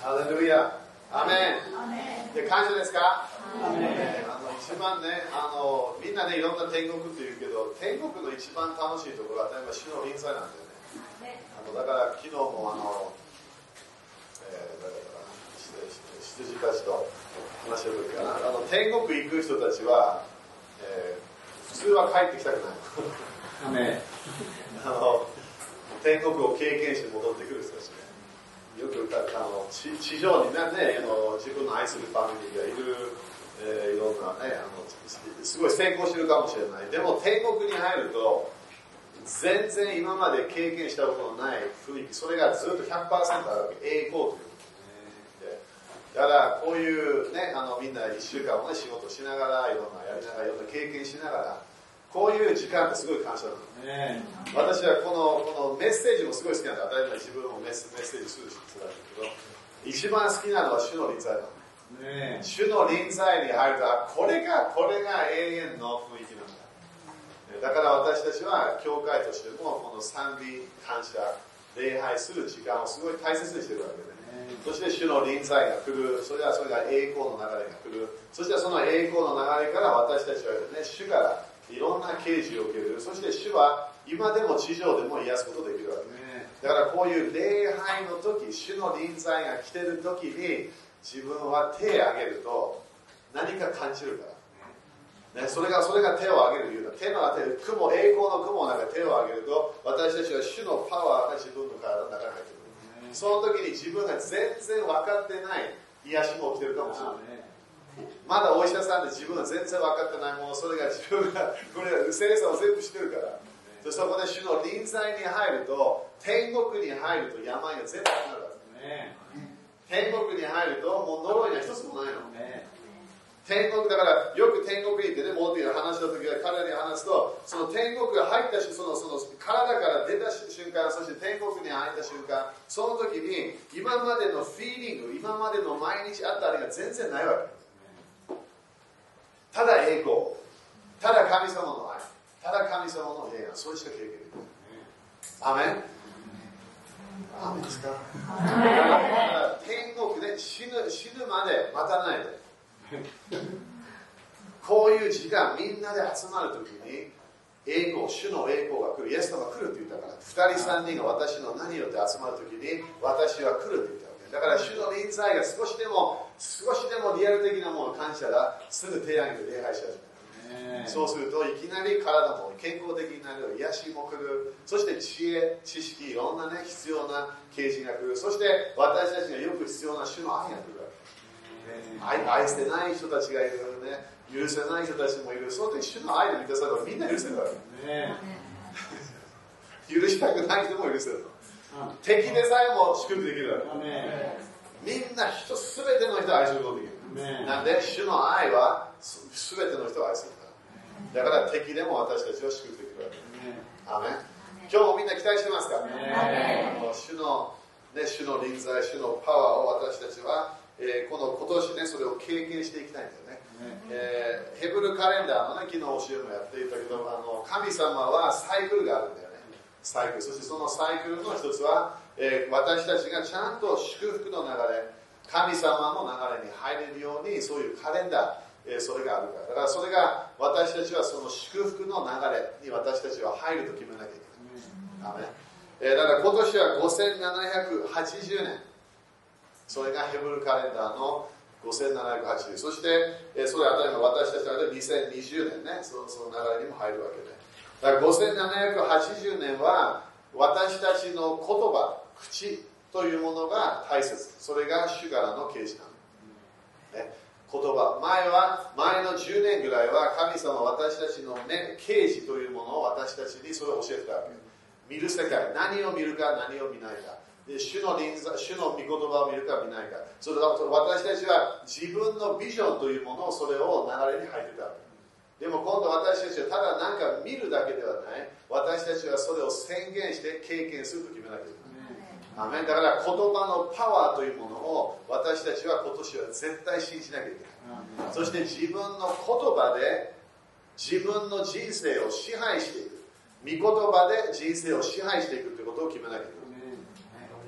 ハレルヤアメンで感謝ですか？あの一番ねあのみんなねいろんな天国って言うけど天国の一番楽しいところは例えば主の臨在なんだよね。あのだから昨日もあの、えー、誰だかな羊たちと話した時かな。あの天国行く人たちは、えー、普通は帰ってきたくない。あの天国を経験して戻ってくる人たち。ねよくあの地地上にねあの自分の愛するファミリーがいる、えー、いろんなねあのすごい成功してるかもしれない。でも天国に入ると全然今まで経験したことのない雰囲気それがずっと100%あるわけ。栄光というだからこういうねあのみんな1週間もね仕事しながらいろんなやりながらいろんな経験しながらこういう時間ってすごい感謝なの、ね、私はこのこのメッセージもすごい好きなんだ当たり前自分もメッセージする人なんだけど一番好きなのは主の臨在なの、ね、主の臨在に入るとこれがこれが永遠の雰囲気なんだ。だから私たちは教会としてもこの賛美感謝礼拝する時間をすごい大切にしてるわけで、ね、そして主の臨在が来る。それはそれが栄光の流れが来る。そしてその栄光の流れから私たちは、ね、主からいろんな啓示を受ける。そして主は今でも地上でも癒すことできるわけ。ねだからこういう礼拝の時主の臨在が来てる時に自分は手を挙げると何か感じるから。ね、それがそれが手を挙げる理由だ。手の当てる雲栄光の雲の中で手を挙げると私たちは主のパワーが自分の体の中に入ってくる。その時に自分が全然分かってない癒しも起きてるかもしれないまだお医者さんで自分は全然分かってないものそれが自分がこれ精査を全部してるから。でそこで主の臨在に入ると天国に入ると病が全部なくなるわけ天国に入るともう呪いが一つもないの、天国だからよく天国に行ってねモーティが話した時は彼に話すとその天国が入ったしそのその体から出た瞬間そして天国に入った瞬間その時に今までのフィーリング今までの毎日あったあれが全然ないわけただ栄光ただ神様の愛ただ神様の平安それしか経験できない。アメン？アメンですか？天国で死ぬ死ぬまで待たないで。こういう時間みんなで集まるときに栄光、主の栄光が来る、イエス様が来るって言ったから、2人、3人が私の何よって集まるときに、私は来るって言った。だから主の臨在が少しでも、少しでもリアル的なもの感謝だ、すぐ手挙げて礼拝し始める。そうするといきなり体も健康的になる癒しも来る。そして知恵知識いろんなね必要な啓示が来る。そして私たちがよく必要な主の愛が来るわけ。愛愛してない人たちがいるね。許せない人たちもいる。その時、主の愛で満たさればみんな許せるわけ。ね、許したくない人も許せる。の。敵でさえも祝福できる。みんな人、すべての人を愛することができる。なんで、主の愛はすべての人を愛するから。だから敵でも私たちを祝福できるわけ。今日もみんな期待してますか、主の、ね、主の臨在、主のパワーを私たちは、えー、この今年ね、それを経験していきたいんだよね。えー、ヘブルカレンダーのね、昨日教えもやっていたけど、あの神様はサイクルがあるんだよね。サイクル。そしてそのサイクルの一つは、えー、私たちがちゃんと祝福の流れ、神様の流れに入れるように、そういうカレンダー、えー、それがあるから。だからそれが私たちはその祝福の流れに私たちは入ると決めなきゃいけない。えー、だから今年は5780年。それがヘブルカレンダーの5780そして、えそれは当たり前私たちは2020年ねそのその流れにも入るわけでだから5780年は私たちの言葉口というものが大切。それが主からの啓示なの、ね、言葉前は前の10年ぐらいは神様私たちの、ね、啓示というものを私たちにそれを教えてたわけ見る世界何を見るか何を見ないか。で主の臨在主の御言葉を見るか見ないか。それと私たちは自分のビジョンというものをそれを流れに入ってたわけ。でも今度私たちはただ何か見るだけではない。私たちはそれを宣言して経験すると決めなきゃい。けないだから言葉のパワーというものを私たちは今年は絶対信じなきゃいけない。そして自分の言葉で自分の人生を支配していく。御言葉で人生を支配していくということを決めなきゃいけ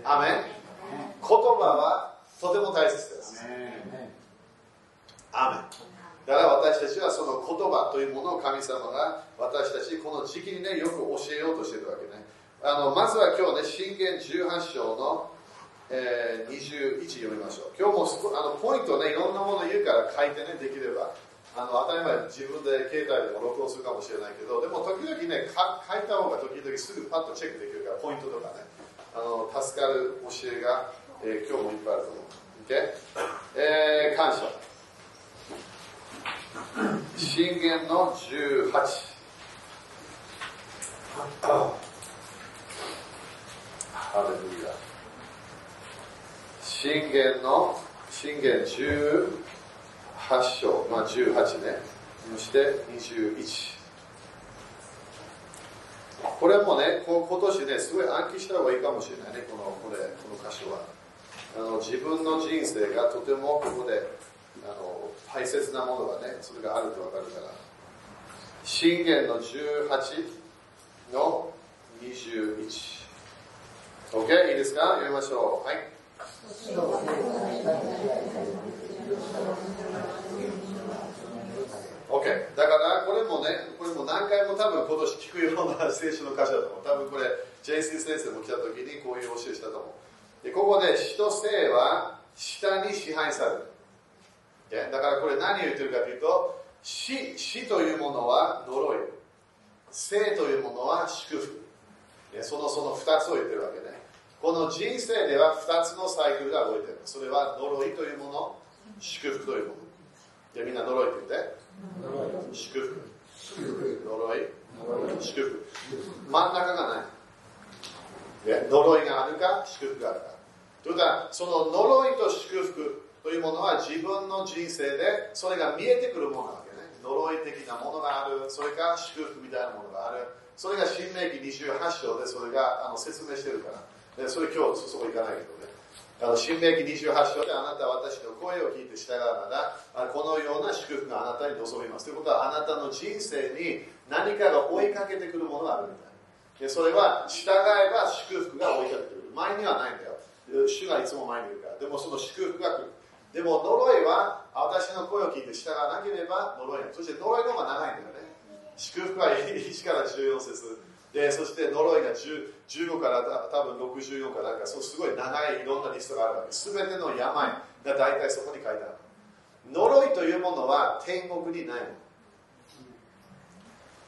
ないアメン。言葉はとても大切です。アーメン。だから私たちはその言葉というものを神様が私たちこの時期にねよく教えようとしているわけね。あのまずは今日ね信玄18章の、えー、21読みましょう。今日もあのポイントねいろんなもの言うから書いてねできればあの当たり前自分で携帯でも録音するかもしれないけどでも時々ね書いた方が時々すぐパッとチェックできるからポイントとかね。あの助かる教えが、えー、今日もいっぱいあると思う、okay? えー、感謝。信玄の18ハレルヤ。信玄の信玄18章、まあ、18ね。そして21これもね今年ねすごい暗記した方がいいかもしれないね。このこれこの箇所は。あの自分の人生がとてもここであの大切なものがねそれがあると分かるから。信玄の18の 21OK いいですか？読みましょう。はい。OK だからこれもねこれも何回も多分今年聞くような聖書の箇所だと思う。多分これジェイス先生も来た時にこういう教えしたと思う。でここで死と生は下に支配される。だからこれ何を言ってるかというと死死というものは呪い。生というものは祝福。そのその2つを言ってるわけね。この人生では2つのサイクルが動いてる。それは呪いというもの祝福というもの。じゃみんな呪いって言って。祝福。呪い。祝福。真ん中がない。呪いがあるか祝福があるか。ということはその呪いと祝福というものは自分の人生でそれが見えてくるものなわけね。呪い的なものがある。それから祝福みたいなものがある。それが新明記28章でそれがあの説明してるから。でそれ今日そこ行かないけどね。あの新明記28章であなたは私の声を聞いて従うならこのような祝福があなたに望みます。ということはあなたの人生に何かが追いかけてくるものがあるみたいでそれは従えば祝福が追いかけてくる。前にはないんだよ。主がいつも前にいるから。でもその祝福が来る。でも呪いは私の声を聞いて従わなければ呪いそして呪いの方が長いんだよね。祝福は1から14節。でそして呪いが15から多分64かなんかそうすごい長いいろんなリストがあるわけ。全ての病が大体そこに書いてある。呪いというものは天国にないもの。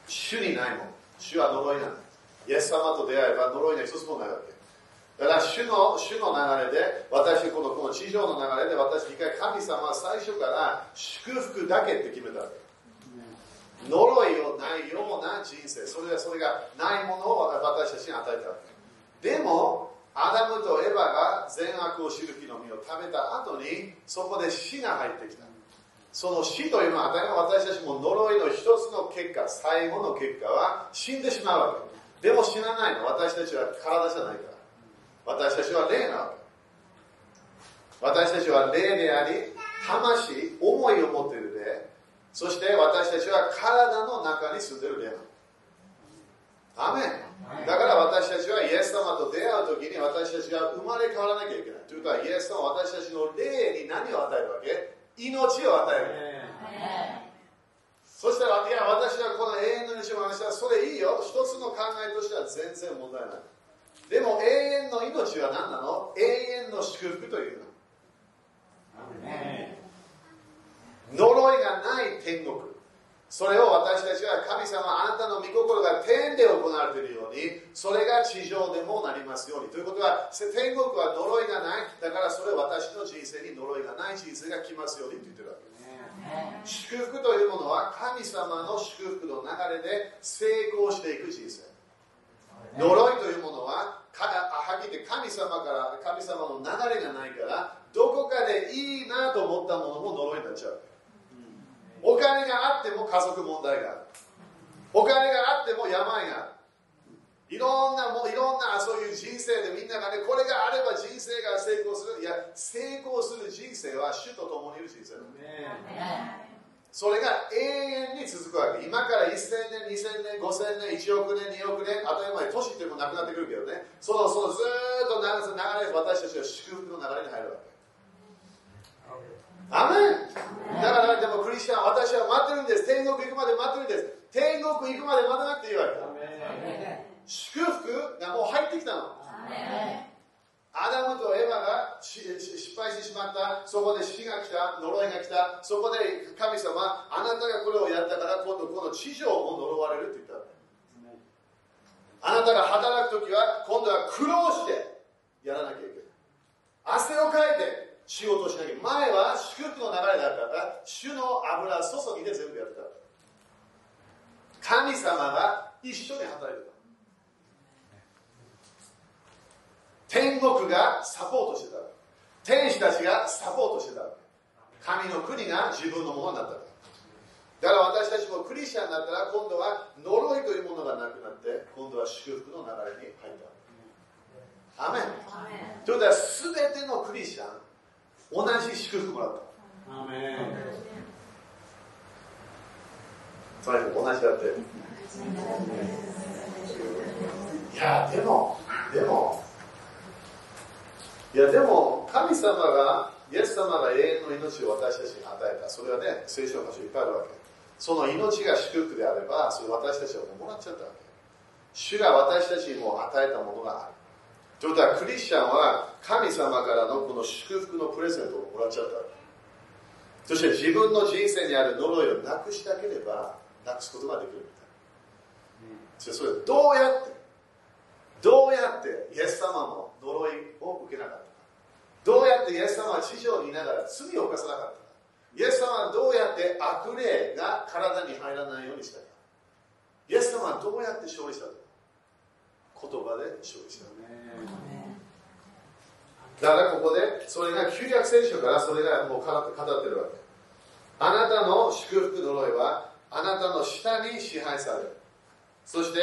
主にないもの。主は呪いなんだイエス様と出会えば呪いが一つもないわけ。だから主の主の流れで私このこの地上の流れで私一回神様は最初から祝福だけって決めたわけ。呪いをないような人生それはそれがないものを私たちに与えたわけでもアダムとエヴァが善悪を知る木の実を食べた後にそこで死が入ってきたその死というのは当たり前私たちも呪いの一つの結果最後の結果は死んでしまうわけでも死なないの私たちは体じゃないから私たちは霊なわけ私たちは霊であり魂思いを持っている霊。そして私たちは体の中に住んでいる霊なの。アメン。だから私たちはイエス様と出会う時に私たちが生まれ変わらなきゃいけない。というかイエス様は私たちの霊に何を与えるわけ？命を与える。そしたらいや私はこの永遠の命を話したらそれいいよ。一つの考えとしては全然問題ないでも永遠の命は何なの？永遠の祝福というの。呪いがない天国。それを私たちは神様、あなたの御心が天で行われているように、それが地上でもなりますように。ということは、天国は呪いがない。だからそれ私の人生に呪いがない人生が来ますようにって言ってるわけです。祝福というものは神様の祝福の流れで成功していく人生。呪いというものははっきり神様から神様の流れがないからどこかでいいなと思ったものも呪いになっちゃう。お金があっても家族問題がある。お金があっても病がある。いろんなもういろんなそういう人生でみんながねこれがあれば人生が成功する。いや成功する人生は主と共にいる人生だ、ね、それが永遠に続くわけ。今から1000年、2000年、5000年、1億年、2億年、当たり前、都市ってもなくなってくるけどね、そろそろずっと流れ、私たちは祝福の流れに入るわけ。アメンだからでもクリスチャン、私は待ってるんです。天国行くまで待ってるんです。天国行くまで待たなくていいわけ。祝福がもう入ってきたの。アダムとエヴァが失敗してしまった。そこで死が来た呪いが来た。そこで神様あなたがこれをやったから今度この地上も呪われるって言ったあなたが働く時は今度は苦労してやらなきゃいけない。汗をかいて仕事をしなきゃ前は祝福の流れだったから主の油注ぎで全部やってた神様が一緒に働いてた。天国がサポートしてた。天使たちがサポートしてた。神の国が自分のものになった。だから私たちもクリスチャンになったら今度は呪いというものがなくなって今度は祝福の流れに入った。アメン。ということは全てのクリスチャン同じ祝福もらった。アメン。それ同じだって。いやでもでもいやでも神様がイエス様が永遠の命を私たちに与えた。それはね聖書の箇所いっぱいあるわけ。その命が祝福であればそれ私たちはもらっちゃったわけ。主が私たちにも与えたものがある。ということはクリスチャンは神様からのこの祝福のプレゼントをもらっちゃったわけ。そして自分の人生にある呪いをなくしたければなくすことができるみたいな、うんそれどうやってどうやってイエス様の呪いを受けなかったどうやってイエス様は地上にいながら罪を犯さなかった。かイエス様はどうやって悪霊が体に入らないようにしたか。イエス様はどうやって勝利したか言葉で勝利しただからここでそれが旧約聖書からそれがもう語ってるわけ。あなたの祝福呪いはあなたの下に支配される。そして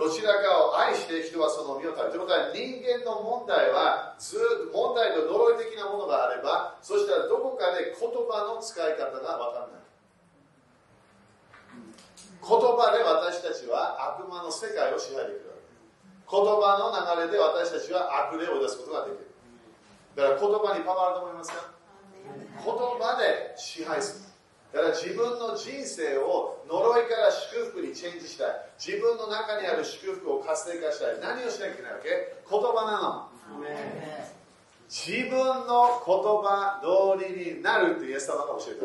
どちらかを愛して人はその身を食べるということは人間の問題はず問題と呪い的なものがあればそしたらどこかで言葉の使い方が分かんない。言葉で私たちは悪魔の世界を支配できる言葉の流れで私たちは悪霊を出すことができる。だから言葉にパワーあると思いますか？言葉で支配する。だから自分の人生を呪いから祝福にチェンジしたい。自分の中にある祝福を活性化したい。何をしなきゃいけないわけ？言葉なの。自分の言葉通りになるってイエス様が教えて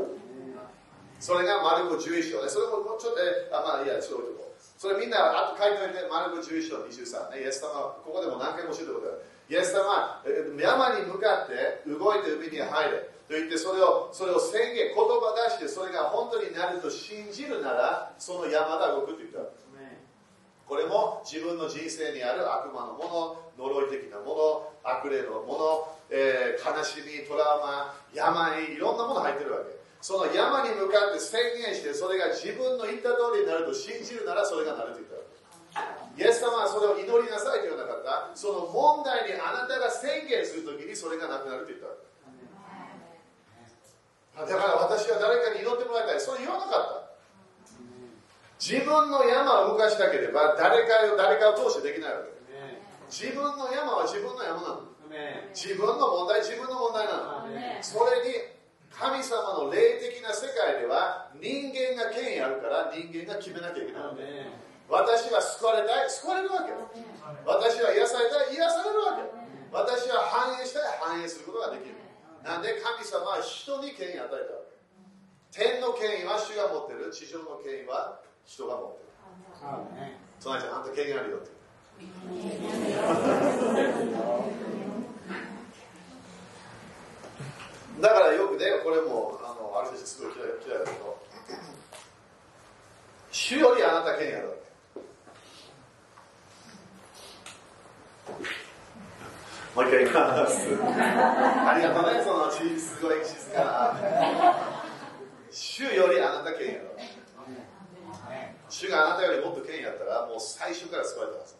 それがマルコ11章ね。それもちょっとあまあいやちょっとそれみんなあと書いておいて。マルコ11章23ね。イエス様ここでも何回も教えてることある。イエス様山に向かって動いて海に入れと言ってそれをそれを宣言言葉出してそれが本当になると信じるならその山が動くと言った。これも自分の人生にある悪魔のもの呪い的なもの悪霊のもの、えー、悲しみトラウマ病いろんなもの入ってるわけ。その山に向かって宣言してそれが自分の言った通りになると信じるならそれがなると言ったイエス様はそれを祈りなさいと言わなかった。その問題にあなたが宣言するときにそれがなくなると言っただから私は誰かに祈ってもらいたい。それ言わなかった。自分の山を動かしたければ誰かを誰かを通してできないわけ。自分の山は自分の山なの。自分の問題自分の問題なの。それに神様の霊的な世界では人間が権威あるから人間が決めなきゃいけない私は救われたい救われるわけ私は癒されたい癒されるわけ私は繁栄したい繁栄することができる。なんで神様は人に権威を与えたわけ天の権威は主が持ってる。地上の権威は人が持ってる。そのちゃんあんた権威あるよって。だからよくねこれもあのある人すごい嫌い嫌いだけど。主よりあなた権威あるわけもう一回言います。ありがとうね、そのすごい静か。主よりあなた権威やろ。主があなたよりもっと権威やったら、もう最初から救われたはず。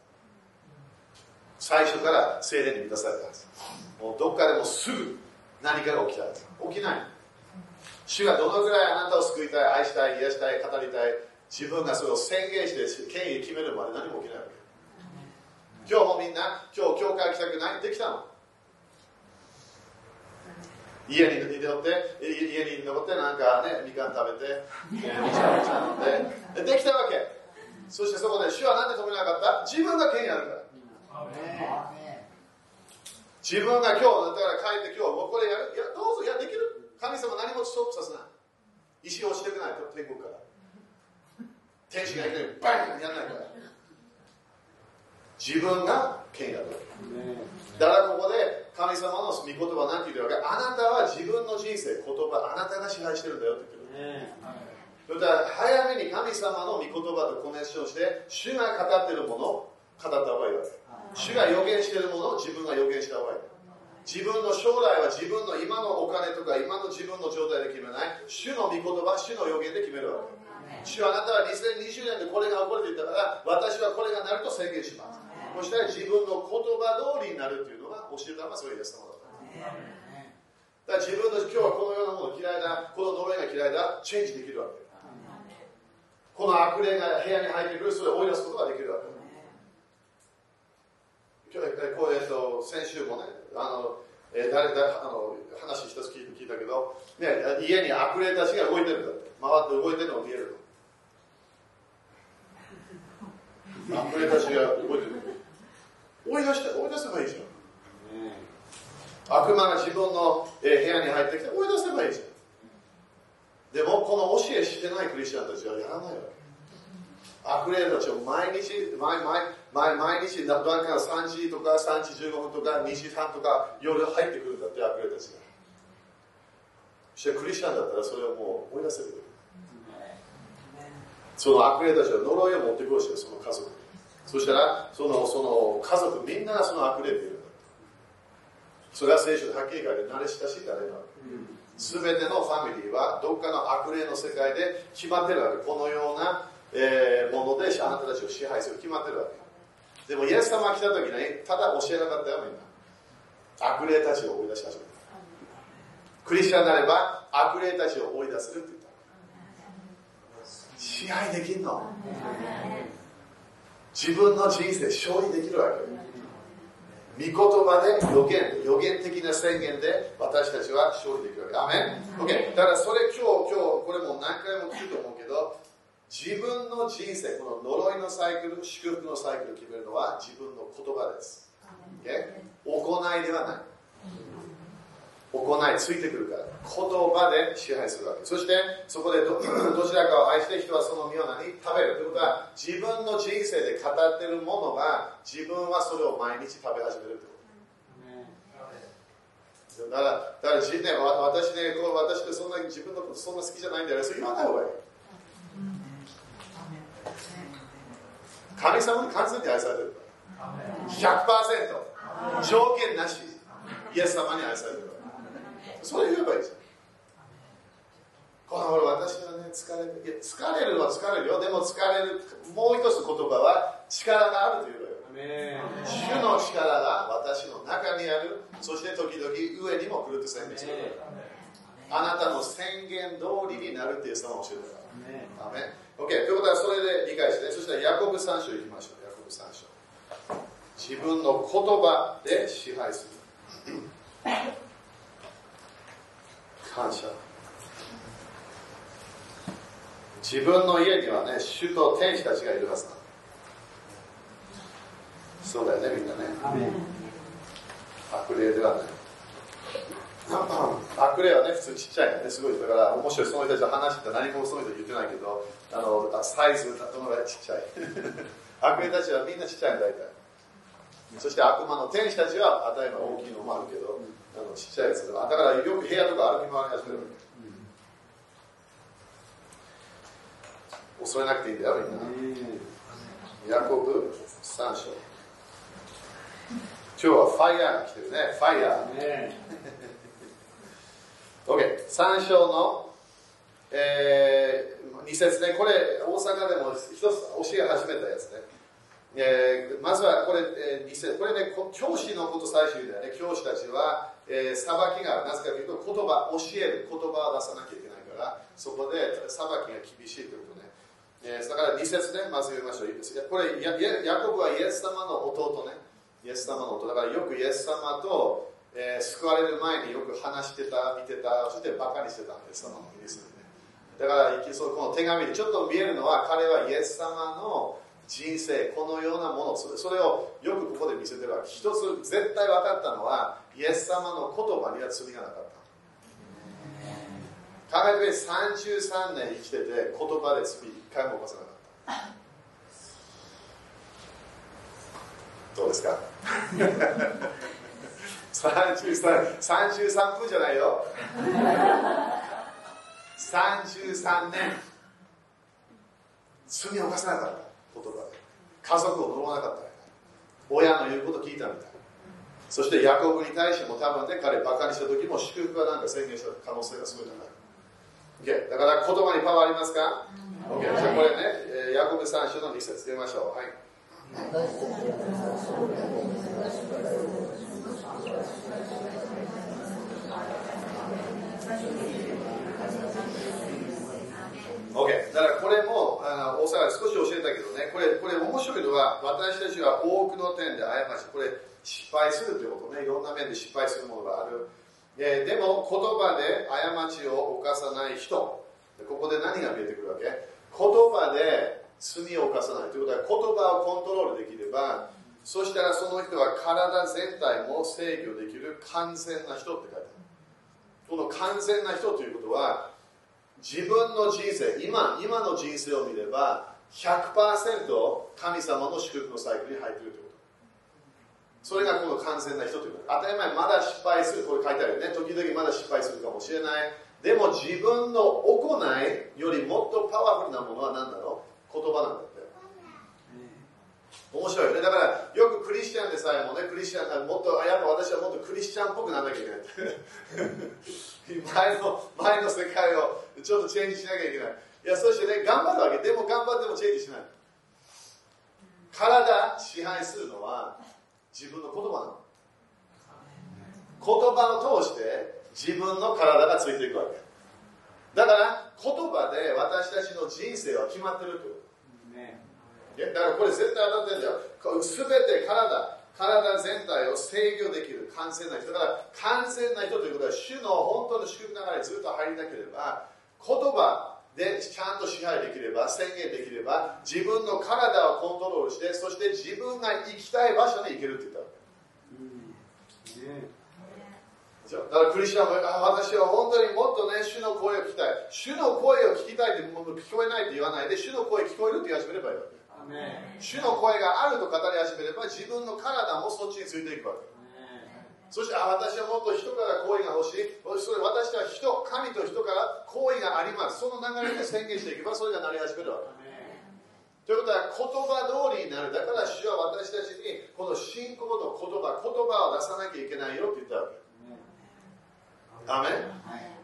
最初から精霊に満たされたはず。もうどっかでもすぐ何かが起きたはず。起きない。主がどのぐらいあなたを救いたい、愛したい、癒したい、語りたい、自分がそれを宣言して権威決めるまで何も起きないわけ。今日もみんな今日教会来たくない？できたの？家に寝てって家に残ってなんかねみかん食べて、えー、ちゃちゃ飲んでできたわけ。そしてそこで主は何で止めなかった？自分が権威あるから。自分が今日だから帰って今日もうこれやる？いやどうぞ。いやできる。神様何もストップさせない。石を押してくないと天国から。天使がいきなりバンやらないから。自分が権威ある。だからここで神様の御言葉なんて言うわけ？あなたは自分の人生言葉あなたが支配してるんだよって言ってる。だから早めに神様の御言葉とコネクションして主が語ってるものを語った方がいいわけ。主が予言してるものを自分が予言した方がいい。自分の将来は自分の今のお金とか今の自分の状態で決めない。主の御言葉主の予言で決めるわけ。主はあなたは2020年でこれが起こると言ったから私はこれがなると宣言しますそしたら自分の言葉通りになるっていうのが教えたのがそういうイエス様だった。だから自分の今日はこのようなもの嫌いだこの呪いが嫌いだチェンジできるわけこの悪霊が部屋に入ってくるそれを追い出すことができるわけ今日こうえっと先週もねあの、えー、誰だあの話一つ聞いたけど、ね、家に悪霊たちが動いてるんだって回って動いてるのを見えると。悪霊たちが動いてる。追い出して追い出せばいいじゃん、悪魔が自分の、え、部屋に入ってきて追い出せばいいじゃん。でもこの教えしてないクリスチャンたちはやらないわけ悪霊たちを毎日毎毎毎毎日なんか3時とか3時15分とか2時半とか夜入ってくるんだって悪霊たちが。そしてクリスチャンだったらそれをもう追い出せるその悪霊たちは呪いを持ってこうしその家族そしたらそのその家族みんながその悪霊っている。んだそれは聖書ではっきり書いて慣れ親しい誰なわけ、うんてのファミリーはどっかの悪霊の世界で決まってるわけ。このような、えー、ものであなたたちを支配する決まってるわけ。でもイエス様が来た時にただ教えなかったよみんな。悪霊たちを追い出し始めた。クリスチャンになれば悪霊たちを追い出せるって言った。支配できんの。自分の人生勝利できるわけ御言葉で予言、予言的な宣言で私たちは勝利できるわけ。アメン、?OK、だからそれ今日、今日、これも何回も聞くと思うけど、自分の人生、この呪いのサイクル、祝福のサイクルを決めるのは自分の言葉です。Okay? 行いではない。行いついてくるから言葉で支配するわけ。そしてそこでど ちらかを愛して人はその身を何食べる。ということは自分の人生で語っているものが自分はそれを毎日食べ始めるということ。だからだからね、私ねこう私ってそんなに自分のことそんな好きじゃないんだよそれ言わない方がいい。神様に完全に愛されてる100%条件なし。イエス様に愛されてるそれ言えばいいじゃんこの頃私はね疲れるいや疲れるは疲れるよでも疲れるもう一つ言葉は力があると言えばよ主の力が私の中にあるそして時々上にも来ると宣言するあなたの宣言通りになるっていう様を教えてたから。OK。ということはそれで理解して、そしたらヤコブ3章いきましょう。ヤコブ3章。自分の言葉で支配する。感謝。自分の家にはね主と天使たちがいるはずだ。そうだよねみんなね。悪霊ではない。悪霊はね普通ちっちゃいねすごい。だから面白いその人たちと話して何もその人言ってないけどあのサイズどのぐらいちっちゃい。悪霊たちはみんなちっちゃいん大体そして悪魔の天使たちは与えば大きいのもあるけどちっちゃいやつだからよく部屋とか歩き回り始めるわけ、恐れなくていいんだよみんなヤコブ3章今日はファイヤーが来てるねファイヤー OK3 章の、えー、2節ねこれ大阪でも一つ教え始めたやつねえー、まずはこれ、えー、これね教師のこと最終だよね。教師たちはえー、裁きがなぜかというと言葉教える。言葉を出さなきゃいけないからそこで裁きが厳しいということね、えー、だから2節ねまず読みましょう。これヤヤコブはイエス様の弟ね。イエス様の弟。だからよくイエス様と、えー、救われる前によく話してた見てた。そしてバカにしてたイエス様のね。だからそのこの手紙でちょっと見えるのは彼はイエス様の人生このようなもの。それそれをよくここで見せてるわけ。一つ絶対分かったのはイエス様の言葉には罪がなかった。考えて33年生きてて言葉で罪一回も犯さなかった。どうですか？33 33分じゃないよ。33年罪を犯さなかった。言葉で家族を呪わなかった親の言うこと聞いたみたいそしてヤコブに対しても多分ね彼バカにした時も祝福はなんか宣言した可能性がすごい高い、okay、だから言葉にパワーありますか、OK、じゃあこれねヤコブ3章の2節出ましょう。はい。OK だからこれもあの大阪少し教えたけどね。これこれ面白いのは私たちは多くの点で過ちこれ失敗するということね。いろんな面で失敗するものがある、えー、でも言葉で過ちを犯さない人。ここで何が見えてくるわけ？言葉で罪を犯さないということは言葉をコントロールできればそしたらその人は体全体も制御できる完全な人って書いてある。この完全な人ということは自分の人生今今の人生を見れば100%神様の祝福のサイクルに入っているということ。それがこの完全な人ということ当たり前まだ失敗する。これ書いてあるよね。時々まだ失敗するかもしれない。でも自分の行いよりもっとパワフルなものは何だろう？言葉なんだよ面白いよね。だからよくクリスチャンでさえもねクリスチャンさんもっとやっぱ私はもっとクリスチャンっぽくならなきゃいけない。前の前の世界をちょっとチェンジしなきゃいけない。いやそしてね頑張るわけ。でも頑張ってもチェンジしない。体支配するのは自分の言葉なの。言葉を通して自分の体がついていくわけ。だから言葉で私たちの人生は決まってると。いうだからこれ絶対当たってるん。だよ全て体体全体を制御できる完全な人。だから完全な人ということは主の本当の祝福の中にずっと入りなければ言葉でちゃんと支配できれば宣言できれば自分の体をコントロールしてそして自分が行きたい場所に行けるって言ったわけ、だからクリスチャンも私は本当にもっとね主の声を聞きたい。主の声を聞きたいって聞こえないって言わないで主の声聞こえるって言い始めればいいわけ主の声があると語り始めれば自分の体もそっちについていくわけ。そしてあ私はもっと人から好意が欲しい。それ私は人神と人から好意があります。その流れで宣言していけばそれがなり始めるわけ。ということは言葉通りになる。だから主は私たちにこの信仰の言葉言葉を出さなきゃいけないよって言ったわけ。ダメ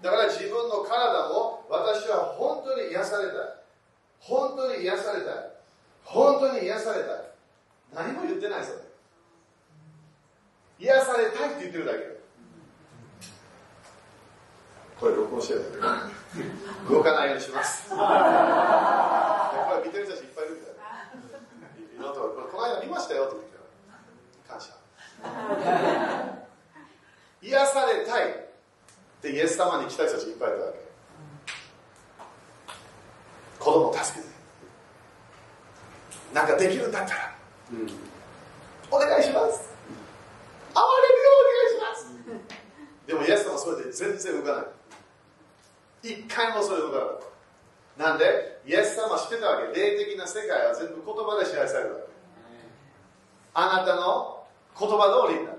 だから自分の体も私は本当に癒された本当に癒された本当に癒された何も言ってないそれ。癒されたいって言ってるだけ。これ録音してる動かないようにします。これ見てる人たちいっぱいいるみたい。なとこの間見ましたよって言って感謝。癒されたいってイエス様に来た人たちいっぱいいたわけ。子供を助けて。なんかできるんだったら、うん、お願いします。哀れるようお願いします。でもイエス様はそれで全然動かない。一回もそれ動かないなんで？イエス様は知ってたわけ。霊的な世界は全部言葉で支配されるわけ。あなたの言葉通りになる。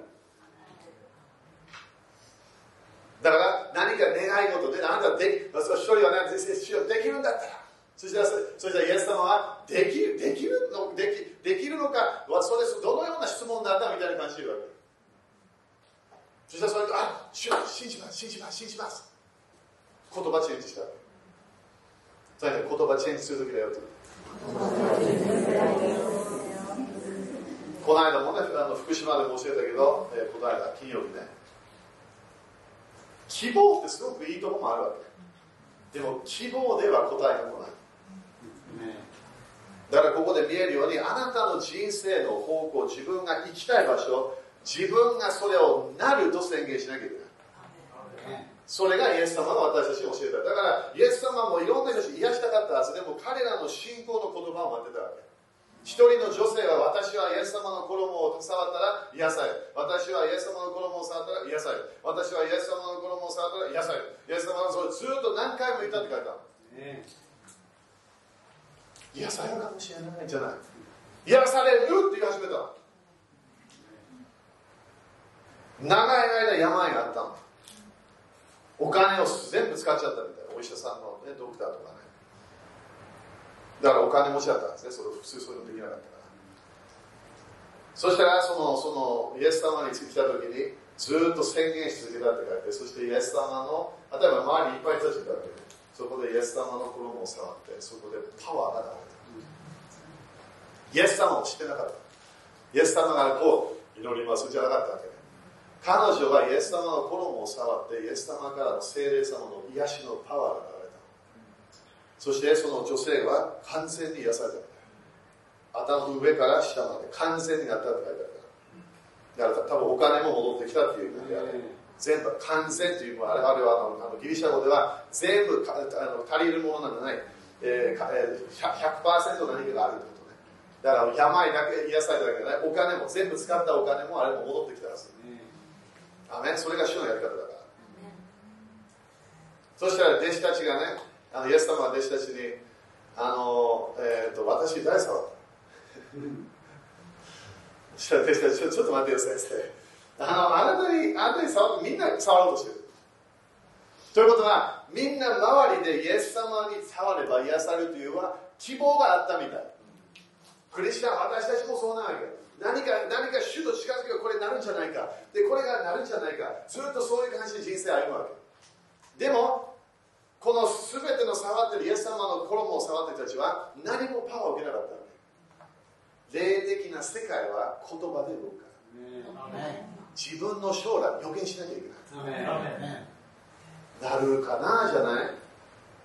だから何か願い事であなたで一人はねできるんだったら。そしたらそしたらイエス様はできるできるのできできるのかそれどのような質問なんだみたいな感じで言うわけ。そしたらそれあ信じます信じます信じます。言葉チェンジした。それで言葉チェンジする時だよと。この間もねあの福島でも教えたけど、えー、この間金曜日ね。希望ってすごくいいところもあるわけ。でも希望では答えが来ない。だからここで見えるようにあなたの人生の方向自分が行きたい場所自分がそれをなると宣言しなきゃいけない。それがイエス様が私たちに教えた。だからイエス様もいろんな人たち癒したかったはずでも彼らの信仰の言葉を待ってた。わけ一人の女性は私はイエス様の衣を触ったら癒される。私はイエス様の衣を触ったら癒される。私はイエス様の衣を触ったら癒される。イエス様はそれずっと何回も言ったって書いてある、癒されるかもしれないじゃない癒されるって言い始めた。長い間病があったの。お金を全部使っちゃったみたいな。お医者さんの、ね、ドクターとかね。だからお金持ちだったんですね。それ普通そういうのできなかったから。そしたらそのそのイエス様に来た時にずっと宣言し続けたって書いてそしてイエス様の例えば周りにいっぱい人たちいたわけ。でそこでイエス様の衣を触ってそこでパワーが流れたイエス様を知ってなかった。イエス様がこう祈ります。じゃなかったわけ。彼女はイエス様の衣を触ってイエス様からの聖霊様の癒しのパワーが流れた。そしてその女性は完全に癒された。頭の上から下まで完全になったって書いてあるから。だから多分お金も戻ってきたっていう意味である。全部完全というのはあれはあのギリシャ語では全部あの足りるものなんじゃない、えー、100%何かがあるってことね。だから病だけ癒されただけじゃないお金も全部使ったお金もあれも戻ってきたはず、アメそれが主のやり方だから。そしたら弟子たちがねあのイエス様は弟子たちにあの、えーと、私誰触ったそしたら弟子たちちょちょっと待ってくださいってあのあなたにあなたに触ってみんな触ろうとしてる。ということはみんな周りでイエス様に触れば癒されるというは希望があったみたい。クリスチャン私たちもそうなわけ何か何か主と近づけばこれになるんじゃないか。でこれがなるんじゃないか。ずっとそういう感じで人生歩むわけ。でもこの全ての触ってるイエス様の衣を触ってる人たちは何もパワーを受けなかった。霊的な世界は言葉で動くから。自分の将来予言しなきゃいけないなるかなじゃない？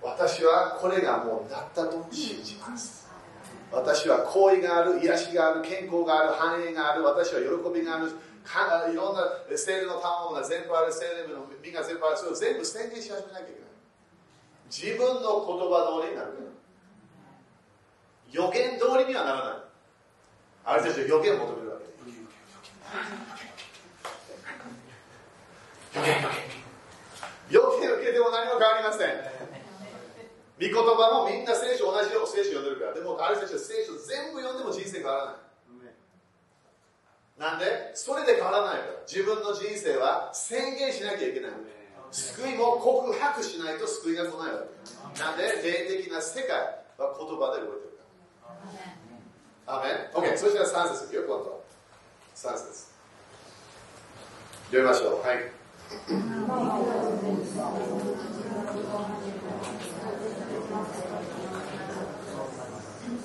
私はこれがもうなったと信じます私は好意がある、癒しがある、健康がある、繁栄がある、私は喜びがある、いろんな精霊の賜物が全部ある、精霊の実が全部ある、それを全部宣言し始めなきゃいけない。自分の言葉通りになる。予言通りにはならない。ある程度予言を求めるわけ。予言、予言。予言受けても何も変わりません。御言葉もみんな聖書同じよう聖書読んでるからでもある人たちは聖書全部読んでも人生変わらないなんでそれで変わらないから自分の人生は宣言しなきゃいけない救いも告白しないと救いが来ないわけなんで霊的な世界は言葉で動いてるからアメン OK そしたら3節よ今度3節読みましょうはい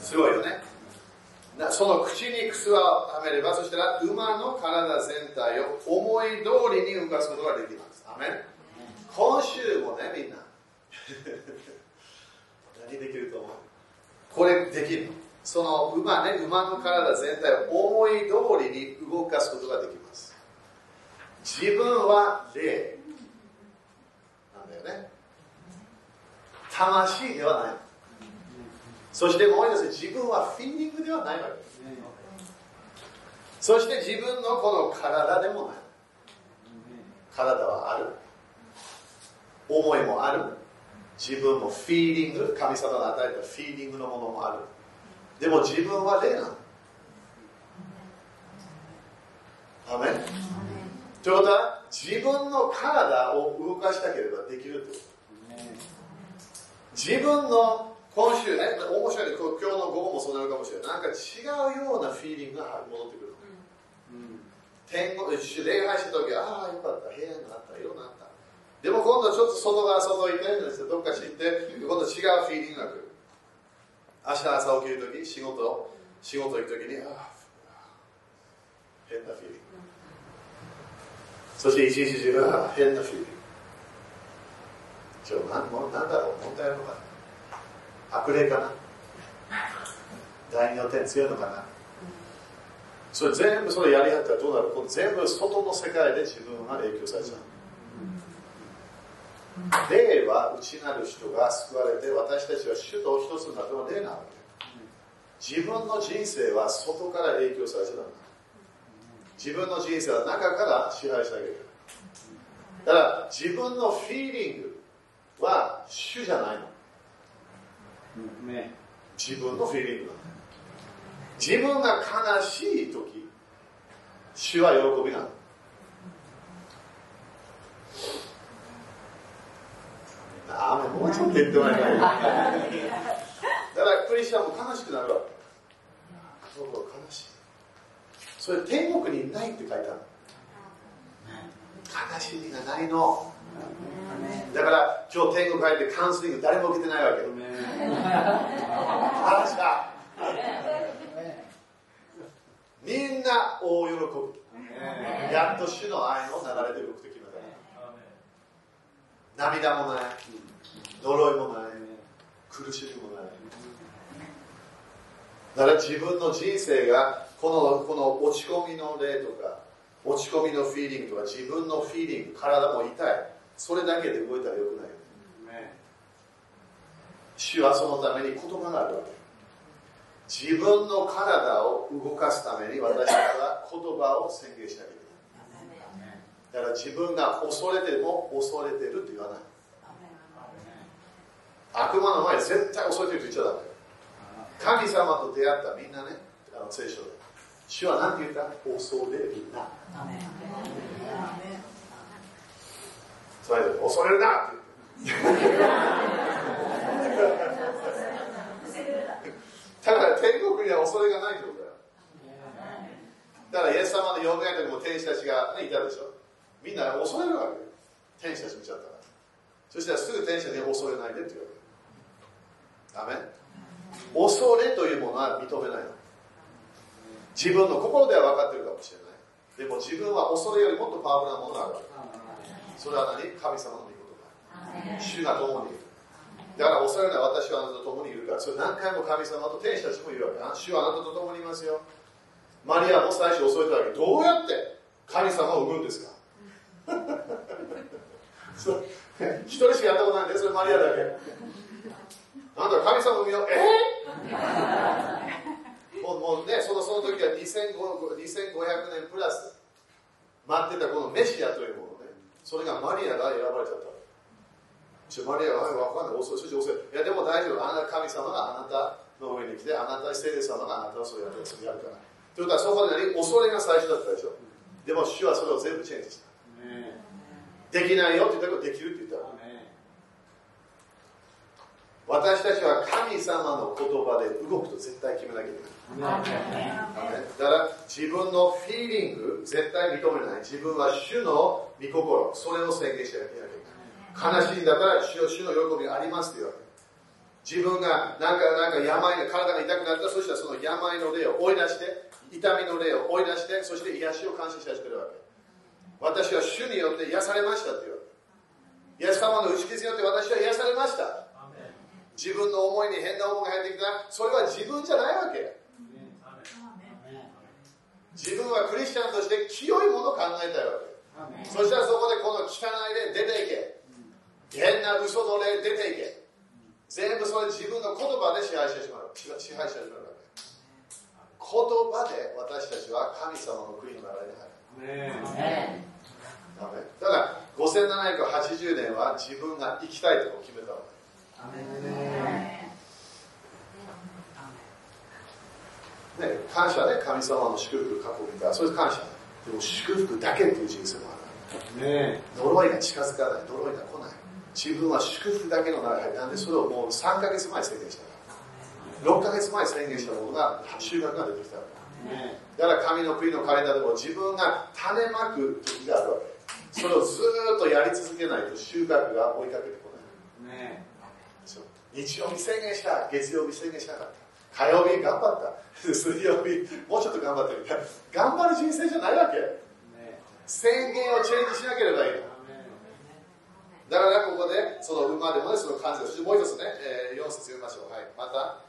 すごいよね。その口にくすをはめればそしたら馬の体全体を思い通りに動かすことができます。アメ今週もねみんな。何できると思う？これできるその馬ね馬の体全体を思い通りに動かすことができます自分は霊。なんだよね。魂ではない。そしてもう一つ自分はフィーリングではないわけ。です、そして自分のこの体でもない。体はある。思いもある。自分もフィーリング。神様が与えたフィーリングのものもある。でも自分は霊なの。アメということは自分の体を動かしたければできると自分の今週ね、面白い今日の午後もそうなるかもしれない。なんか違うようなフィーリングが戻ってくる。うん、天国、礼拝した時ああ、よかった、部屋になった、いろんなあった。でも今度ちょっと外側外行って、どっか知って、今度違うフィーリングが来る。明日朝起きる時、仕事、仕事行く時に、ああ、変なフィーリング。そして一日中、ああ、変なフィーリング。ちょ、ななんだろう、問題あるのかな。悪霊かな。第二の点強いのかな。それ全部それやりはったらどうなる？全部外の世界で自分が影響されちゃう。霊は内なる人が救われて私たちは主と一つになっても霊なわけ。自分の人生は外から影響されちゃダメ。自分の人生は中から支配してあげる。だから自分のフィーリングは主じゃないの、ね、自分のフィーリング自分が悲しい時主は喜びなの。ああもうちょっと言ってもらえない？だからクリスチャンも悲しくなるわ。けそう悲しいそれ天国にないって書いてある。悲しみがないの？だから今日天国帰ってカウンセリング誰も受けてないわけ話かみん。な大喜びやっと主の愛の流れで動くと決めた涙もない呪いもない苦しみもないだから自分の人生がこのこの落ち込みの例とか落ち込みのフィーリングとか自分のフィーリング体も痛い。それだけで動いたらよくない主はそのために言葉があるわけ。自分の体を動かすために私たちは言葉を宣言しなきゃいけないだから自分が恐れても恐れてるって言わない。悪魔の前で絶対恐れてるって言っちゃダメ。神様と出会ったみんなねあの聖書で主は何て言った恐れるな。それで恐れるなって。だから天国には恐れがないってことだよだからイエス様のよみがえりも天使たちが、ね、いたでしょ。みんな恐れるわけ。天使たち見ちゃったら。そしたらすぐ天使に恐れないでって言うわけ。ダメ恐れというものは認めないの自分の心では分かってるかもしれない。でも自分は恐れよりもっとパワフルなものがあるそれは何？神様の御言葉。主が共にいる。だから恐れない私はあなたと共にいるからそれ何回も神様と天使たちも言うわけ。主はあなたと共にいますよ。マリアも最初恐れたわけどうやって神様を産むんですか？一人しかやったことないんでそれマリアだけ。なんだ神様を産むよえ？ー、もうねそのその時は2500年プラス待ってたこのメシアというものね。それがマリアが選ばれちゃった。マリアは分かんない。遅い。遅い遅い。いやでも大丈夫。あなた神様があなたの上に来てあなた聖霊様があなたをそうやってそれやるから。ということはそこで恐れが最初だったでしょ。でも主はそれを全部チェンジした、できないよって言ったけどできるって言った私たちは神様の言葉で動くと絶対決めなきゃいけない。だから自分のフィーリング絶対認めない。自分は主の御心それを宣言してなきゃいけない。悲しいんだったら主の主の喜びがありますって言うわけ。自分がなんかなんか病が体が痛くなったらそしたらその病の霊を追い出して痛みの霊を追い出してそして癒しを感謝し始めるわけ。私は主によって癒されましたって言うわけ。イエス様の打ち傷によって私は癒されました自分の思いに変な思いが入ってきた。それは自分じゃないわけ。自分はクリスチャンとして清いものを考えたいわけ。そしたらそこでこの汚い霊出ていけ。変な嘘の霊出ていけ。全部それ自分の言葉で支配してしまう。支配してしまう。わけ言葉で私たちは神様の国の流れに入る。だから5780年は自分が生きたいと決めたわけね、感謝ね、神様の祝福過去見た。それ感謝。でも祝福だけっていう人生もある、ね、呪いが近づかない。呪いが来ない。自分は祝福だけの中になんでそれをもう3ヶ月前宣言した6ヶ月前宣言したものが収穫が出てきただから神の国のカレンダーでも自分が種まく時があるわけ。それをずっとやり続けないと収穫が追いかけてこない、ね、日曜日宣言した月曜日宣言しなかった。火曜日頑張った。水曜日もうちょっと頑張ってみた頑張る人生じゃないわけ、ね、宣言をチェンジしなければいいの。だからここでその馬でもねその感じをしてもう一つね、えー、4節読みましょう。はいまた。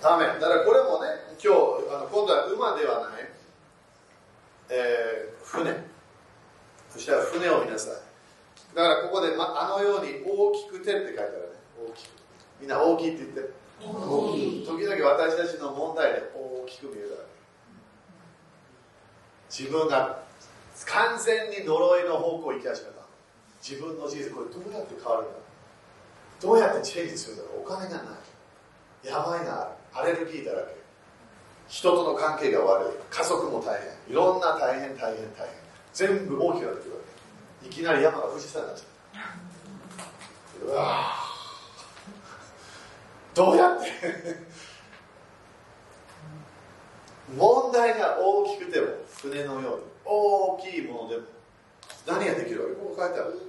ダメ。だからこれもね今日あの今度は馬ではない、えー、船。そしたら船を見なさい。だからここで、ま、あのように大きくてって書いてあるね。大きく。みんな大きいって言って。大きい。時々私たちの問題で大きく見えるわけ自分が完全に呪いの方向を行き始めた。自分の人生これどうやって変わるんだどうやってチェンジするんだろう。お金がない。病があるアレルギーだらけ人との関係が悪い。家族も大変。いろんな大変大変大変。全部大きくなってくるわけ。いきなり山が富士山になっちゃう。うわどうやって？問題が大きくても船のように大きいものでも何ができるわけ？ここ書いてある。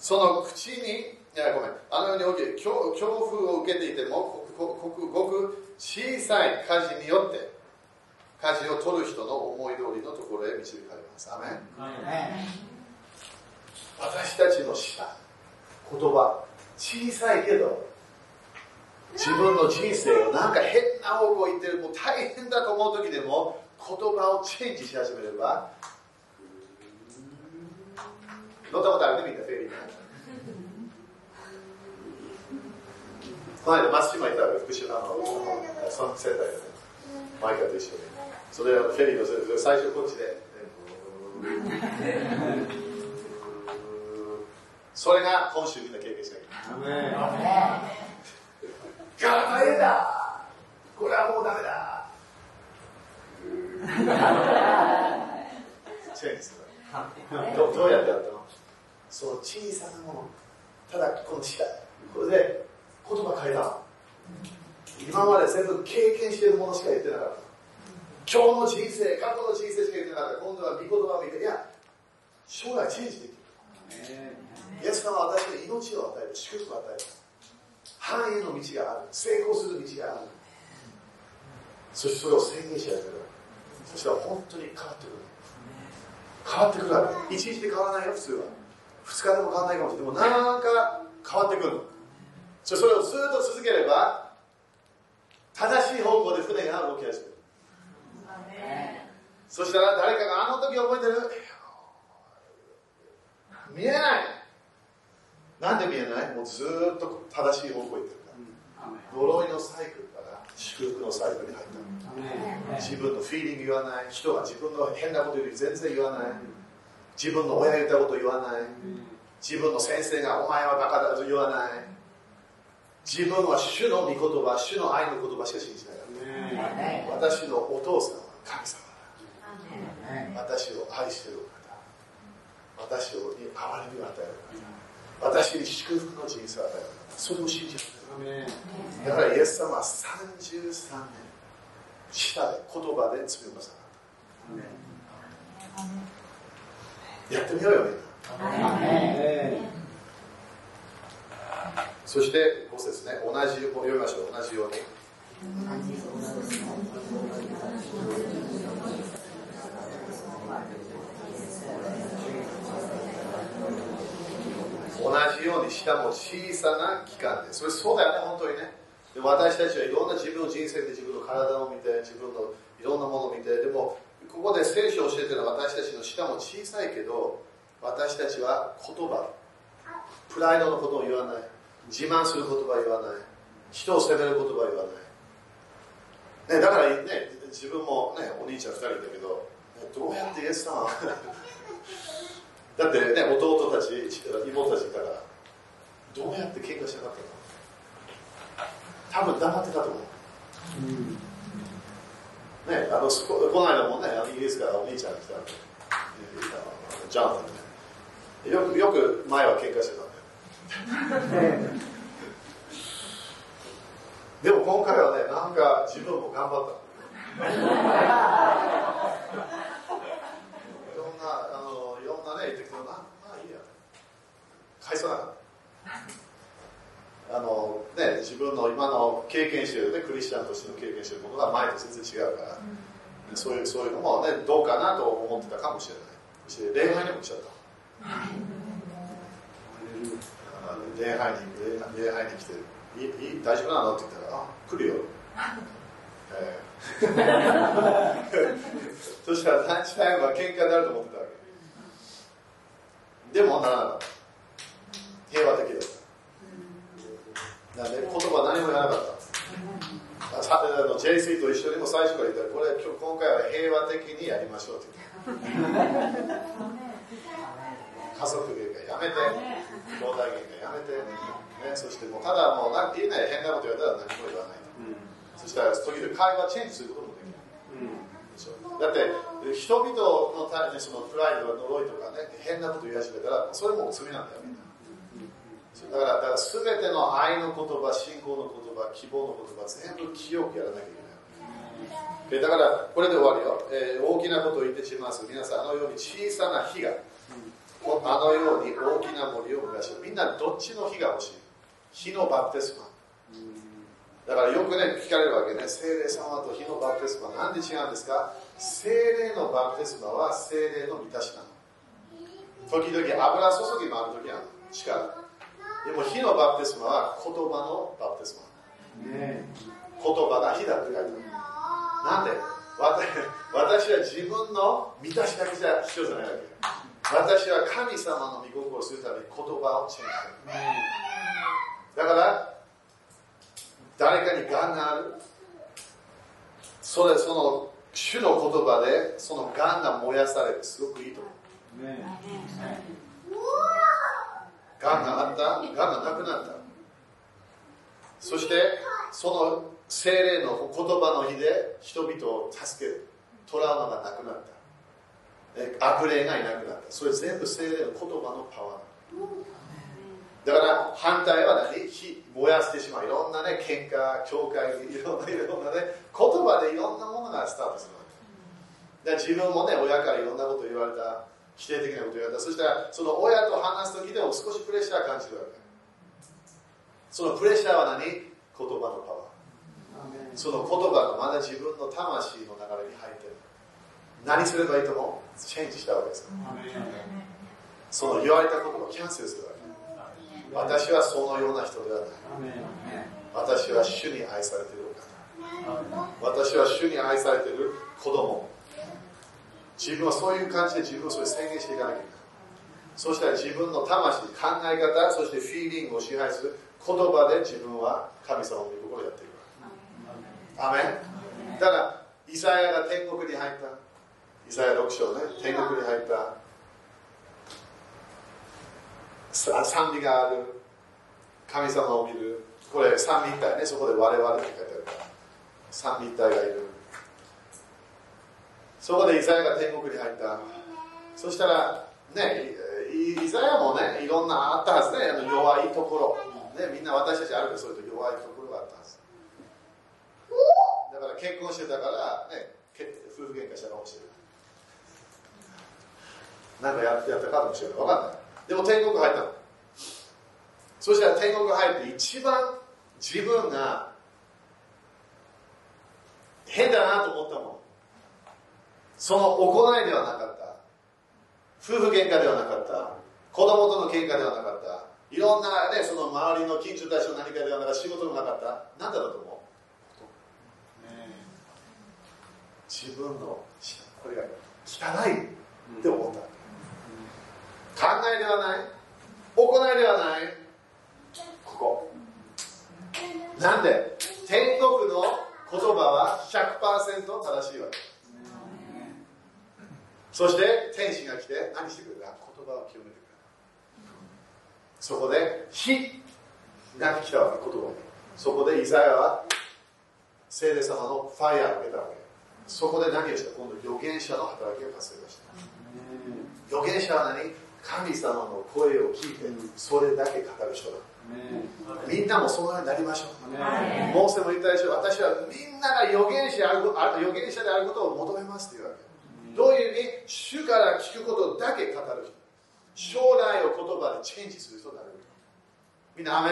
その口にいやごめん。あのように大きい恐恐怖を受けていてもごくごく小さい火事によって火事を取る人の思い通りのところへ導かれます。アメン。私たちのした言葉小さいけど自分の人生をなんか変な方向行ってるもう大変だと思う時でも言葉をチェンジし始めれば乗ったことあるねみんなフェリーねこの間松島行ったら福島のその仙台でねマイカと一緒にそれはフェリーの最初こっちで。それが今週みんな経験したけどガラ大変だ。これはもうダメだ。チェンジするどどうやってやったの？その小さなもの。ただこの下。これで言葉変えた。今まで全部経験しているものしか言ってなかった。今日の人生過去の人生しか言ってなかった。今度は御言葉を見ていや将来チェンジできる。イエス様は私に命を与える祝福を与える繁栄の道がある。成功する道がある。そしてそれを宣言し始める。そしたら本当に変わってくる。変わってくるわけ。一日で変わらないよ普通は。2日でも変わらないかもしれない。でもなんか変わってくるそれをずっと続ければ正しい方向で船が動き始める。そしたら誰かがあの時覚えてる？見えない。なんで見えない？もうずっと正しい方向行ってるから呪いのサイクルから祝福のサイクルに入った。自分のフィーリング言わない。人が自分の変なこと言う全然言わない。自分の親言ったこと言わない。自分の先生がお前はバカだと言わない自分は主の御言葉主の愛の言葉しか信じない。私のお父さんは神様だ。私を愛しているお方。私をに憐れみを与えるお方。私に祝福の人生を与えるお方。それを信じるだからイエス様は33年舌で言葉で罪をなさったやってみようよみんなそして5節ね。同じ読みましょう同じように。同じように舌も小さな器官でそれそうだよね本当にね。で私たちはいろんな自分の人生で自分の体を見て自分のいろんなものを見て。でもここで聖書を教えてるのは私たちの舌も小さいけど私たちは言葉プライドのことを言わない。自慢する言葉を言わない。人を責める言葉を言わない、ね、だからね自分もねお兄ちゃん2人いたけどどうやってイエス様？は だってね弟たち妹たちからどうやって喧嘩しなかったの？多分黙ってたと思う、うん、ねあのここの間もねイギリスからお兄ちゃん来たジャンね。よくよく前は喧嘩してた でも今回はねなんか自分も頑張った。いろんなあのいろんなね言ってきてまあまあいいや。返さな。かったあのね自分の今の経験してるねクリスチャンとしての経験してるものが前と全然違うから、うん、そういうそういうのもねどうかなと思ってたかもしれない。そして礼拝にも来ちゃった礼拝に礼拝に来ていい大丈夫なの？って言ったら「あ来るよ」えー そしたらランチタイムは喧嘩になると思ってたわけ。でもならなかった平和的だったなんで言葉何も言わなかった。さあの JC と一緒にも最初から言った。らこれ今回は平和的にやりましょうって言った。家族喧嘩やめて兄弟喧嘩やめて、ね、そしてもうただもう何て言えない変なこと言われたら何も言わない、そしたら時々会話チェンジすることもできる、だって人々のためにそのプライド呪いとかね変なこと言い始めたらそれも罪なんだよ。みんなだからだから全ての愛の言葉信仰の言葉希望の言葉全部清くやらなきゃいけない。だからこれで終わるよ、えー、大きなことを言ってします。皆さんあのように小さな火があのように大きな森を燃やしみんなどっちの火が欲しい？火のバプテスマ。だからよくね聞かれるわけね。精霊様と火のバプテスマ。なんで違うんですか？精霊のバプテスマは精霊の満たしなの。時々油注ぎもある。時は力でも火のバプテスマは言葉のバプテスマ、ね、言葉が火だって書いてある。なんで？私は自分の満たしだけじゃ必要じゃないわけ。私は神様の御心をするために言葉をチェンジする。だから、誰かにがんがある。それ、その、主の言葉で、そのがんが燃やされる。すごくいいと思う。がんがあったがんがなくなった。そして、その精霊の言葉の日で人々を助ける。トラウマがなくなった。悪霊がいなくなった。それ全部精霊の言葉のパワー。だから反対は何？火燃やしてしまう。いろんなね喧嘩教会いろんないろんなね言葉でいろんなものがスタートするわけ。自分もね親からいろんなこと言われた。否定的なこと言われた。そしたらその親と話す時でも少しプレッシャー感じるわけ。そのプレッシャーは何？言葉のパワー。その言葉がまだ自分の魂の流れに入ってる何すればいいと思う？チェンジしたわけですその言われたことをキャンセルするわけ。私はそのような人ではない。私は主に愛されているお方。私は主に愛されている子供。自分はそういう感じで自分をそれ宣言していかなきゃいけない。そしたら自分の魂考え方そしてフィーリングを支配する言葉で自分は神様の御心をやっていく。アメン。だからイザヤが天国に入った。イザヤ6章ね天国に入った。賛美がある。神様を見る。これ三位一体ね。そこで我々って書いてあるから。三位一体がいる。そこでイザヤが天国に入った。そしたらねイザヤもねいろんなあったはずね。あの弱いところ、ね、みんな私たちあるけどそういう弱いところがあったはず。だから結婚してたからね夫婦喧嘩したかもしれないなんかやったかもしれない。分かんない。でも天国入った。のそしたら天国入って一番自分が変だなと思ったもん。その行いではなかった夫婦喧嘩ではなかった。子供との喧嘩ではなかった。いろんなねその周りの近所たちの何かではなかった。仕事もなかった何だろうと思う自分のこれが汚いって思った。考えではない。行いではない。ここ。なんで？天国の言葉は100%正しいわけ。そして天使が来て何してくれるか。言葉を清めてくれる。そこで火が来たわけ言葉に。そこでイザヤは聖霊様のファイヤーを受けたわけ。そこで何をした？今度預言者の働きが活性化した預言者は何？神様の声を聞いてそれだけ語る人だ。みんなもそのようになりましょう。モーセも言ったでしょ。私はみんなが預言者預言者であることを求めますというわけ。どういう意味主から聞くことだけ語る人。将来を言葉でチェンジする人になる。みんなアメ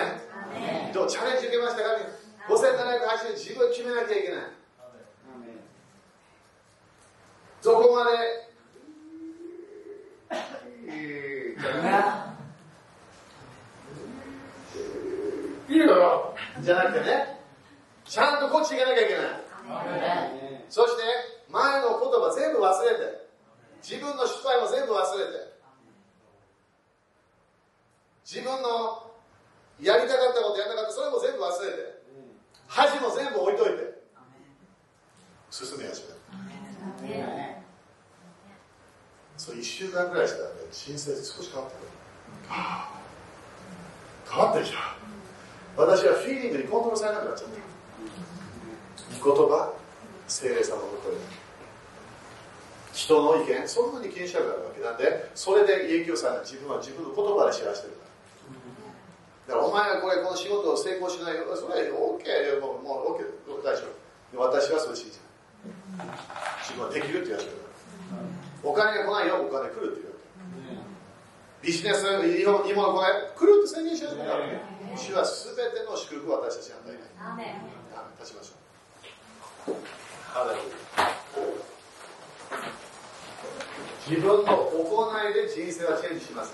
ン？どうチャレンジ受けましたか？5780円自分決めなきゃいけない。どこまでじゃなくてねちゃんとこっち行かなきゃいけない。そして前の言葉全部忘れて。自分の失敗も全部忘れて。自分は自分の言葉で知らせてるから。だからお前がこれこの仕事を成功しないよ。それ OK もうもう OK 大丈夫。私はそれ信じない。自分はできるって言われてるお金が来ないよ。お金来るって言われてる。ビジネスいいもの来ない来るって宣言し始めたわけ主は全ての祝福を私たちに与えない。立ちましょう。ハレルヤ自分の行いで人生はチェンジします。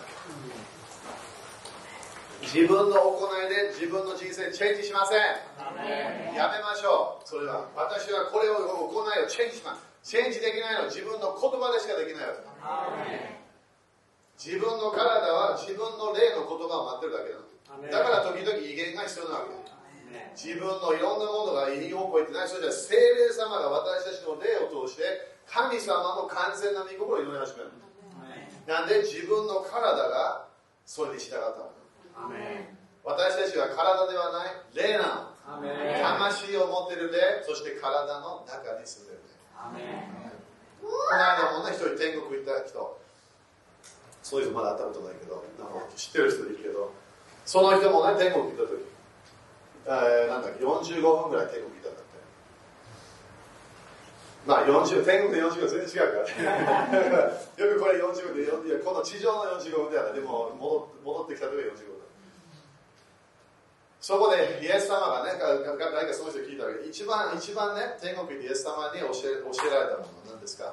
自分の行いで自分の人生チェンジしません。やめましょう。それは私はこれを行いをチェンジします。チェンジできないのは自分の言葉でしかできないわけ。自分の体は自分の霊の言葉を待ってるだけなの。だから時々威厳が必要なわけ。自分のいろんなものがいい方向行ってない。それじゃ聖霊様が私たちの霊を通して神様の完全な御心を祈り始める。なんで自分の体がそれに従ったの私たちは体ではない霊なの。魂を持っている霊そして体の中に住んでる霊。この間もね一人天国行った人。そういう人まだ会ったことないけど知ってる人いるけど。その人もね天国行った時、えー、なんだっけ45分ぐらい天国行ったまあ40、天国で45分全然違うから。よくこれ45分で、この地上の45分ではない。でも戻ってきた時は45分。そこでイエス様がね、誰かその人聞いたわけ一番、一番ね、天国でイエス様に教え教えられたものは何ですか？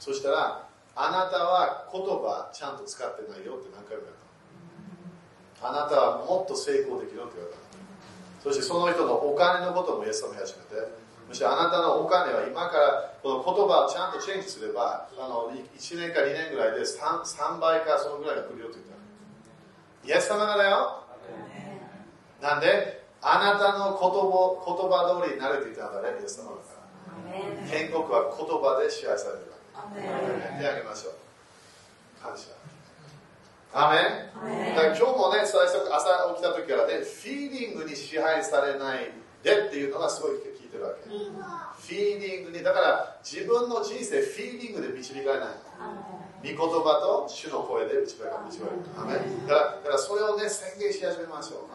そしたら、あなたは言葉ちゃんと使ってないよって何回も言われた。あなたはもっと成功できるって言われた。そしてその人のお金のこともイエス様に始めて、もしあなたのお金は今からこの言葉をちゃんとチェンジすればあの1年か2年ぐらいで 3, 3倍かそのぐらいが来るよと言った。イエス様がだよ。なんであなたの言葉言葉通りになると言ったんだねイエス様だから。天国は言葉で支配される手あげましょう。感謝。アメン。だから今日もね最初朝起きた時からねフィーリングに支配されないでっていうのがすごいてるわけ、フィーリングにだから自分の人生フィーリングで導かれない。御言葉と主の声で導かれ導かれるだからだからそれをね宣言し始めましょう。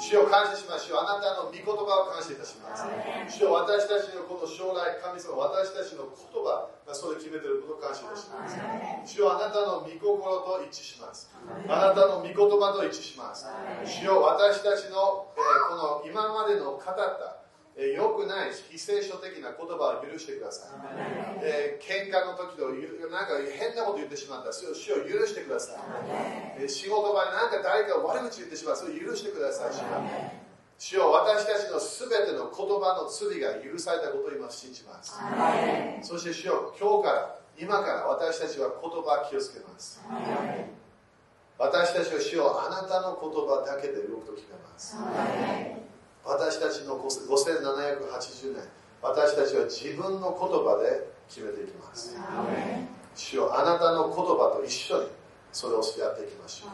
主を感謝しましょう。あなたの御言葉を感謝いたします。主を私たちのこの将来神様私たちの言葉がそれを決めていることを感謝いたします。主をあなたの御心と一致します。あなたの御言葉と一致します。主を私たちの、えー、この今までの語ったえー、良くない非聖書的な言葉を許してください。えー、喧嘩の時となんか変なこと言ってしまった。それを主を許してください。えー、仕事場でなんか誰か悪口言ってしまった。それを許してください。主よ私たちのすべての言葉の罪が許されたことを今信じます。そして主よ今日から今から私たちは言葉を気をつけます。私たちは主よあなたの言葉だけで動くと決めます。私たちの5780年私たちは自分の言葉で決めていきます。主よあなたの言葉と一緒にそれをやっていきましょ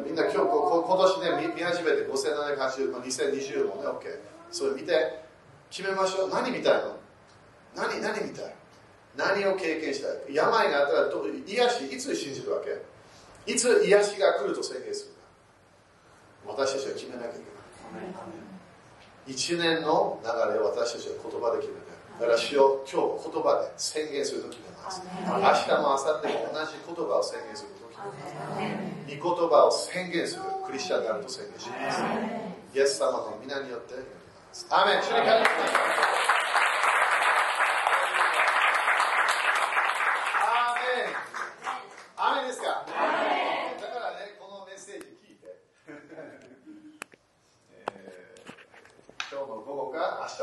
う。みんな今日今年ね見始めて5780、まあ、2020もね OK それ見て決めましょう。何見たいの？何何見たい？何を経験したい？病があったら癒しいつ信じるわけ？いつ癒しが来ると宣言するか私たちは決めなきゃいけない一年の流れを私たちは言葉で決めてだから主よ今日言葉で宣言すると決めます。明日も明後日も同じ言葉を宣言すると決めます。御言葉を宣言するクリスチャンであると宣言します。イエス様の皆によって祈ります。アメン。主に感謝します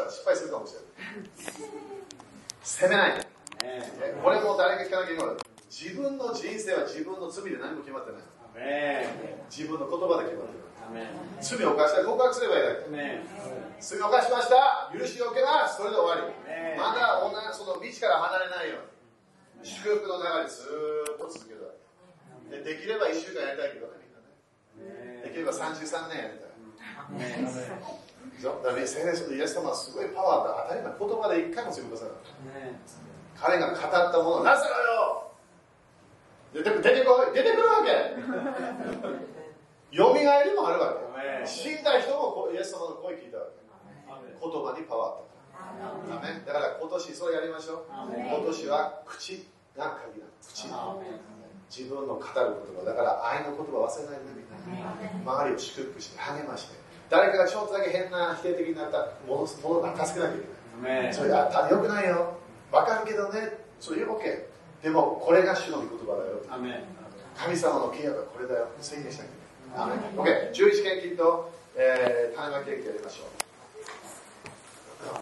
失敗するかもしれない責めない、これも誰か聞かなきゃいけない自分の人生は自分の罪で何も決まってない自分の言葉で決まってる罪を犯したら告白すればいいだけ。罪を犯しました許しを受けますそれで終わりまだその道から離れないように祝福の中にずっとでできれば1週間やりたいけどねみん。なねできれば33年やりたいだから聖霊イエス様はすごいパワーだ当たり前言葉で一回も強く出さない彼が語ったものなぜだよ出て出てこい出てくるわけよみがえりもあるわけ。死んだ人もイエス様の声聞いたわけ。言葉にパワーあっただから今年それやりましょう。今年は口が鍵だ口。自分の語る言葉。だから愛の言葉忘れないでみんな。周りを祝福して励まして。誰かがちょっとだけ変な否定的になったものものが助けなきゃいけない。それあったよくないよ。わかるけどね。そういう OK でもこれが主の御言葉だよ。神様の契約はこれだよ。宣言しなきゃ。い OK11 献金と、えー、種まきケーキやりましょう。